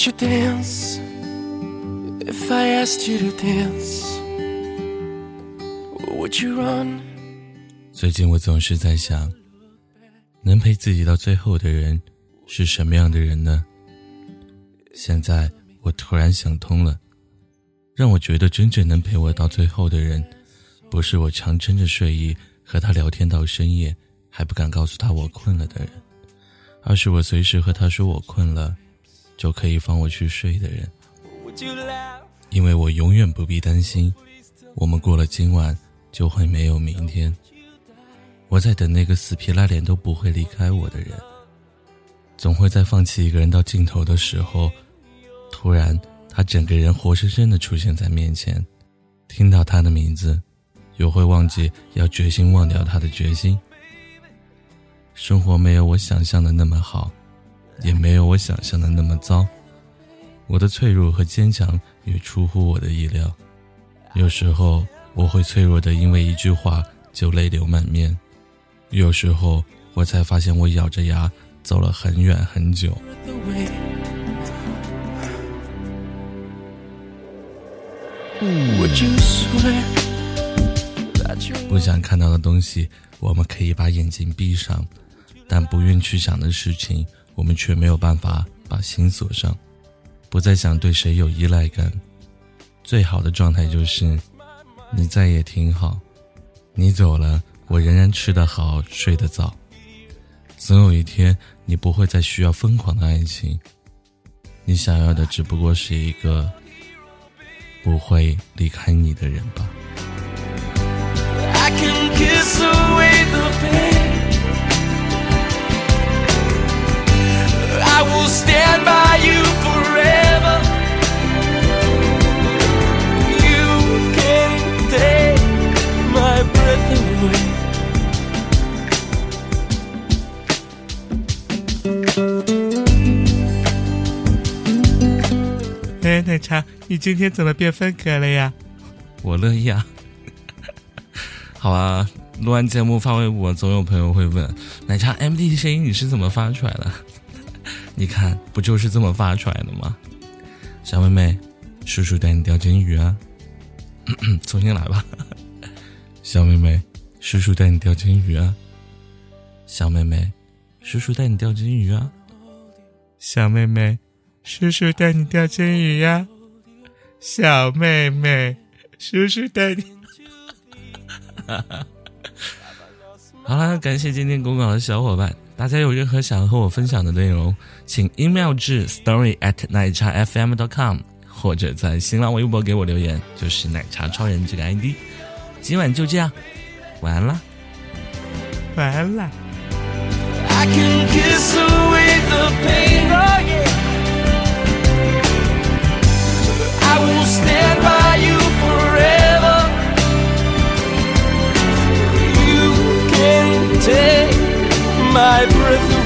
Would you dance if I asked you to dance? Would you run? 最近我总是在想，能陪自己到最后的人是什么样的人呢？现在我突然想通了，让我觉得真正能陪我到最后的人，不是我强撑着睡意和他聊天到深夜还不敢告诉他我困了的人，而是我随时和他说我困了。就可以放我去睡的人，因为我永远不必担心，我们过了今晚就会没有明天。我在等那个死皮赖脸都不会离开我的人，总会在放弃一个人到尽头的时候，突然他整个人活生生的出现在面前，听到他的名字，又会忘记要决心忘掉他的决心。生活没有我想象的那么好。也没有我想象的那么糟，我的脆弱和坚强也出乎我的意料。有时候我会脆弱的，因为一句话就泪流满面；有时候我才发现我咬着牙走了很远很久。不想看到的东西，我们可以把眼睛闭上；但不愿去想的事情。我们却没有办法把心锁上，不再想对谁有依赖感。最好的状态就是，你在也挺好，你走了，我仍然吃得好，睡得早。总有一天，你不会再需要疯狂的爱情，你想要的只不过是一个不会离开你的人吧。哎，奶茶，你今天怎么变风格了呀？我乐意啊。好啊，录完节目发微博，总有朋友会问：奶茶 M D 的声音你是怎么发出来的？你看，不就是这么发出来的吗？小妹妹，叔叔带你钓金鱼啊！重新来吧。小妹妹，叔叔带你钓金鱼啊！小妹妹，叔叔带你钓金鱼啊！小妹妹，叔叔带你钓金鱼呀！小妹妹，叔叔带你。好了，感谢今天公稿的小伙伴。大家有任何想要和我分享的内容，请 email 至 story at 奶茶 fm dot com，或者在新浪微博给我留言，就是奶茶超人这个 ID。今晚就这样，晚安啦，晚安啦。my breath away. my breath.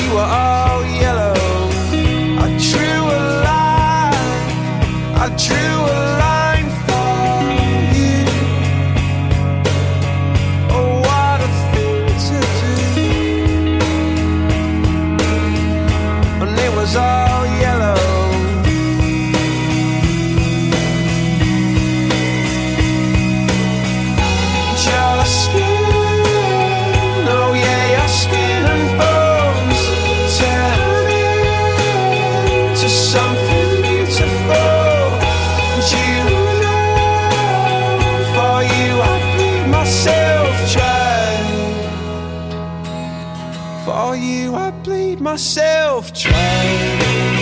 you were all myself trying.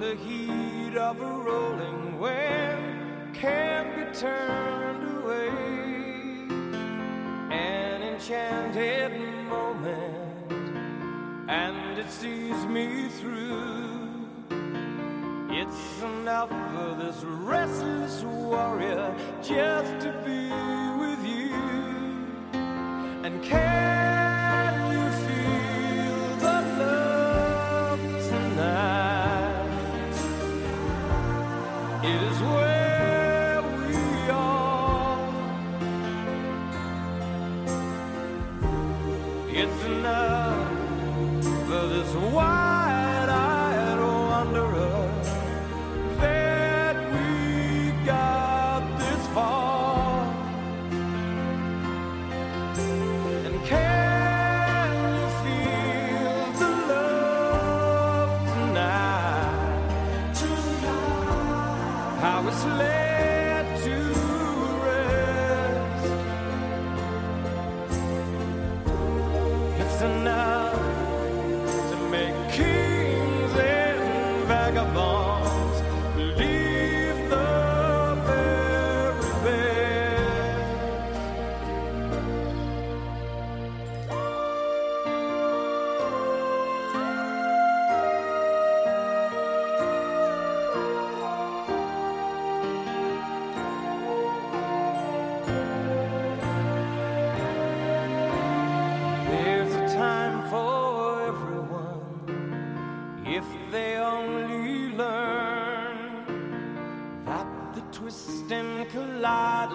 the heat of a rolling wind can be turned away. An enchanted moment, and it sees me through. It's enough for this restless warrior just to be with you and care.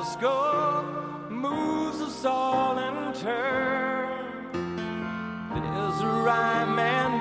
the score moves us all in turn. There's a rhyme and